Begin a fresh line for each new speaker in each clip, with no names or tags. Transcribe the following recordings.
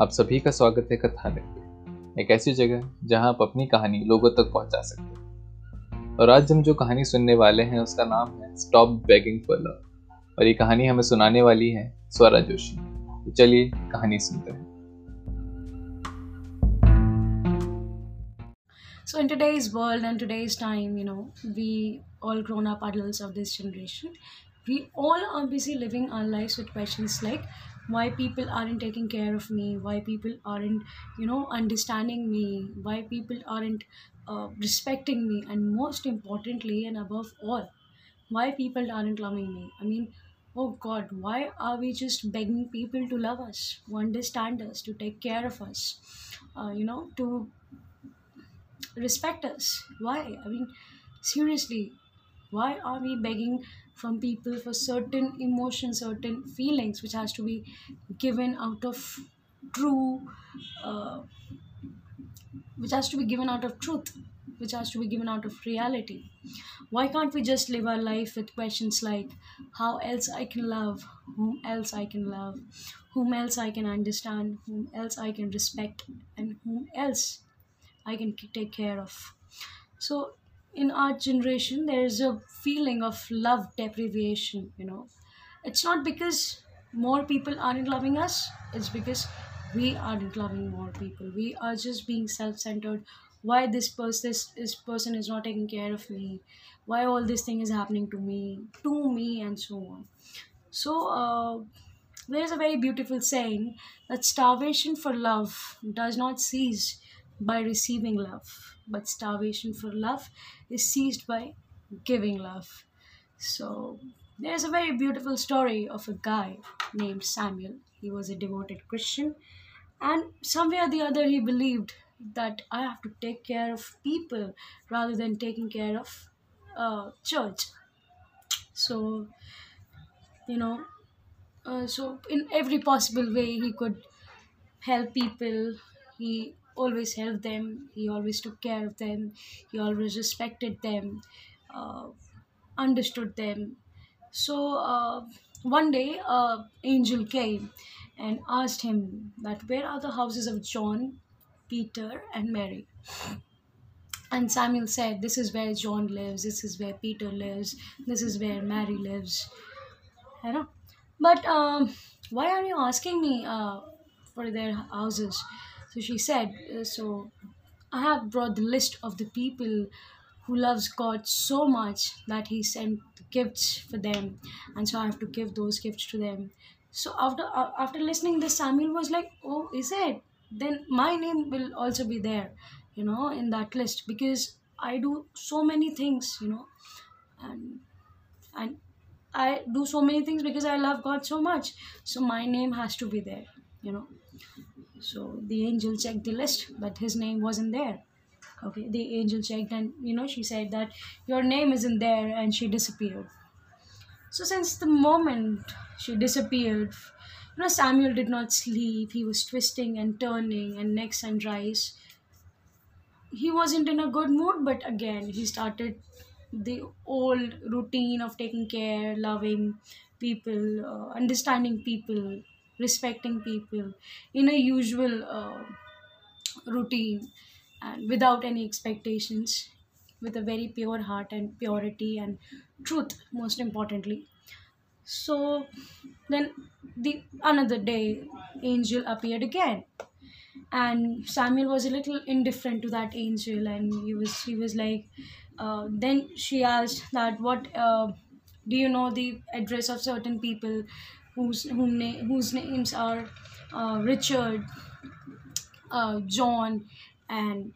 आप सभी का स्वागत है कथालय एक ऐसी जगह जहाँ आप अपनी कहानी लोगों तक पहुँचा सकते हैं और आज हम जो कहानी सुनने वाले हैं उसका नाम है स्टॉप बेगिंग फॉर लव और ये कहानी हमें सुनाने वाली है स्वरा जोशी तो चलिए कहानी सुनते हैं
So, in today's world and today's time, you know, we all grown up adults of this generation, we all are busy living our lives with questions like why people aren't taking care of me, why people aren't, you know, understanding me, why people aren't uh, respecting me, and most importantly, and above all, why people aren't loving me. I mean, oh God, why are we just begging people to love us, to understand us, to take care of us, uh, you know, to respect us why i mean seriously why are we begging from people for certain emotions certain feelings which has to be given out of true uh, which has to be given out of truth which has to be given out of reality. Why can't we just live our life with questions like how else i can love? Whom else i can love? Whom else i can understand? Whom else i can respect? And whom else I can take care of. So, in our generation, there is a feeling of love deprivation, you know. It's not because more people aren't loving us, it's because we aren't loving more people. We are just being self centered. Why this, pers- this, this person is not taking care of me? Why all this thing is happening to me, to me, and so on. So, uh, there is a very beautiful saying that starvation for love does not cease by receiving love, but starvation for love is seized by giving love. So, there's a very beautiful story of a guy named Samuel. He was a devoted Christian, and somewhere or the other, he believed that I have to take care of people rather than taking care of uh, church. So, you know, uh, so in every possible way, he could help people. He always helped them. He always took care of them. He always respected them, uh, understood them. So uh, one day, uh, angel came and asked him that where are the houses of John, Peter, and Mary? And Samuel said, "This is where John lives. This is where Peter lives. This is where Mary lives." You know, but um, why are you asking me uh, for their houses? So she said, uh, so I have brought the list of the people who loves God so much that he sent gifts for them, and so I have to give those gifts to them. So after uh, after listening this, Samuel was like, "Oh, is it? Then my name will also be there, you know, in that list because I do so many things, you know, and and I do so many things because I love God so much. So my name has to be there, you know." So the angel checked the list, but his name wasn't there. Okay, the angel checked, and you know, she said that your name isn't there, and she disappeared. So, since the moment she disappeared, you know, Samuel did not sleep. He was twisting and turning, and neck sunrise. He wasn't in a good mood, but again, he started the old routine of taking care, loving people, uh, understanding people, respecting people in a usual uh, routine and without any expectations, with a very pure heart and purity and truth, most importantly. So then the another day, angel appeared again and samuel was a little indifferent to that angel and he was he was like uh, then she asked that what uh, do you know the address of certain people whose whom na- whose names are uh, richard uh, john and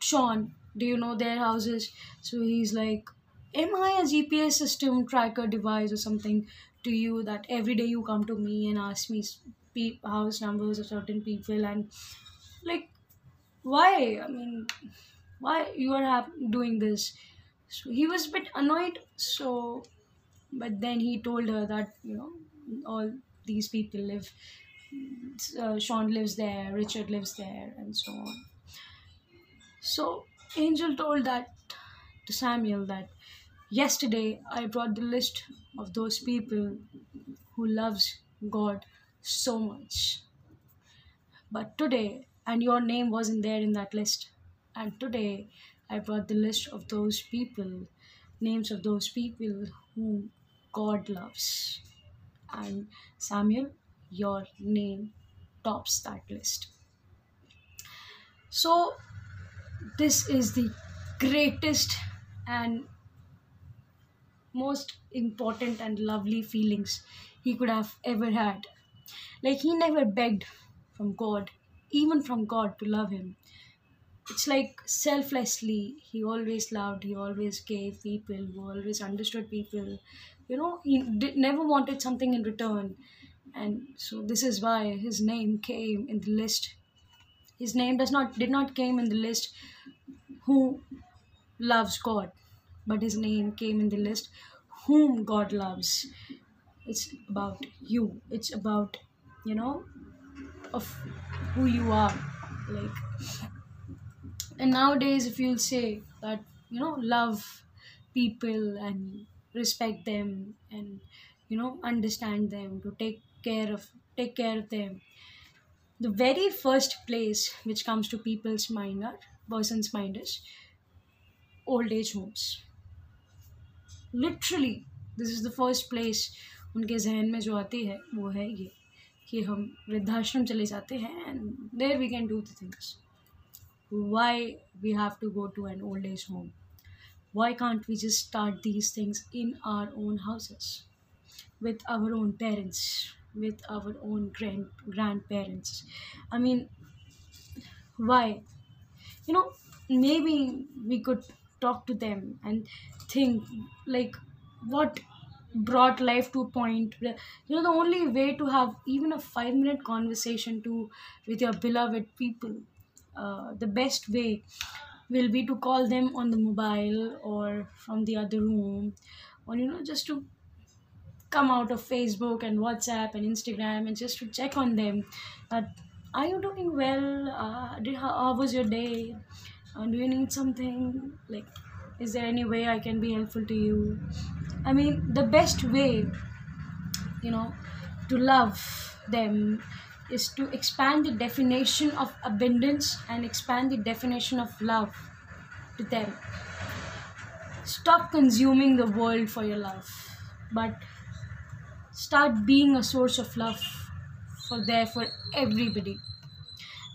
sean. Do you know their houses? So he's like am i a gps system tracker device or something to you that every day you come to me and ask me pe- house numbers of certain people and like why i mean why you are doing this? So he was a bit annoyed so but then he told her that you know all these people live uh, sean lives there richard lives there and so on so angel told that to samuel that yesterday i brought the list of those people who loves god so much But today, and your name wasn't there in that list. And today, I brought the list of those people, names of those people whom God loves. And Samuel, your name tops that list. So, this is the greatest and most important and lovely feelings he could have ever had. Like, he never begged from God, even from God, to love him. It's like selflessly, he always loved, he always gave people, he always understood people. You know, he did, never wanted something in return. And so, this is why his name came in the list. His name does not did not came in the list who loves God, but his name came in the list whom God loves. It's about you. It's about, you know, of who you are. Like, and nowadays, if you'll say that, you know, love people and respect them and, you know, understand them, to take care of take care of them. The very first place which comes to people's mind or person's mind is old age homes literally this is the first place उनके जहन में जो आती है वो है ये कि हम वृद्धाश्रम चले जाते हैं and there we can do the things why we have to go to an old age home why can't we just start these things in our own houses? With our own parents with our own grand grandparents. I mean why? You know maybe we could talk to them and think like what brought life to a point you know the only way to have even a five minute conversation to with your beloved people uh, the best way will be to call them on the mobile or from the other room or you know just to come out of facebook and whatsapp and instagram and just to check on them. That are you doing well? Uh, did, how, how was your day? Uh, do you need something? Like is there any way i can be helpful to you? I mean the best way you know to love them is to expand the definition of abundance and expand the definition of love to them. Stop consuming the world for your love but start being a source of love for there for everybody.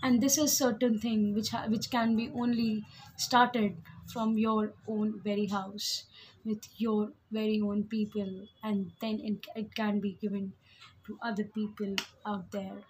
And this is certain thing which ha- which can be only started from your own very house with your very own people and then it, it can be given to other people out there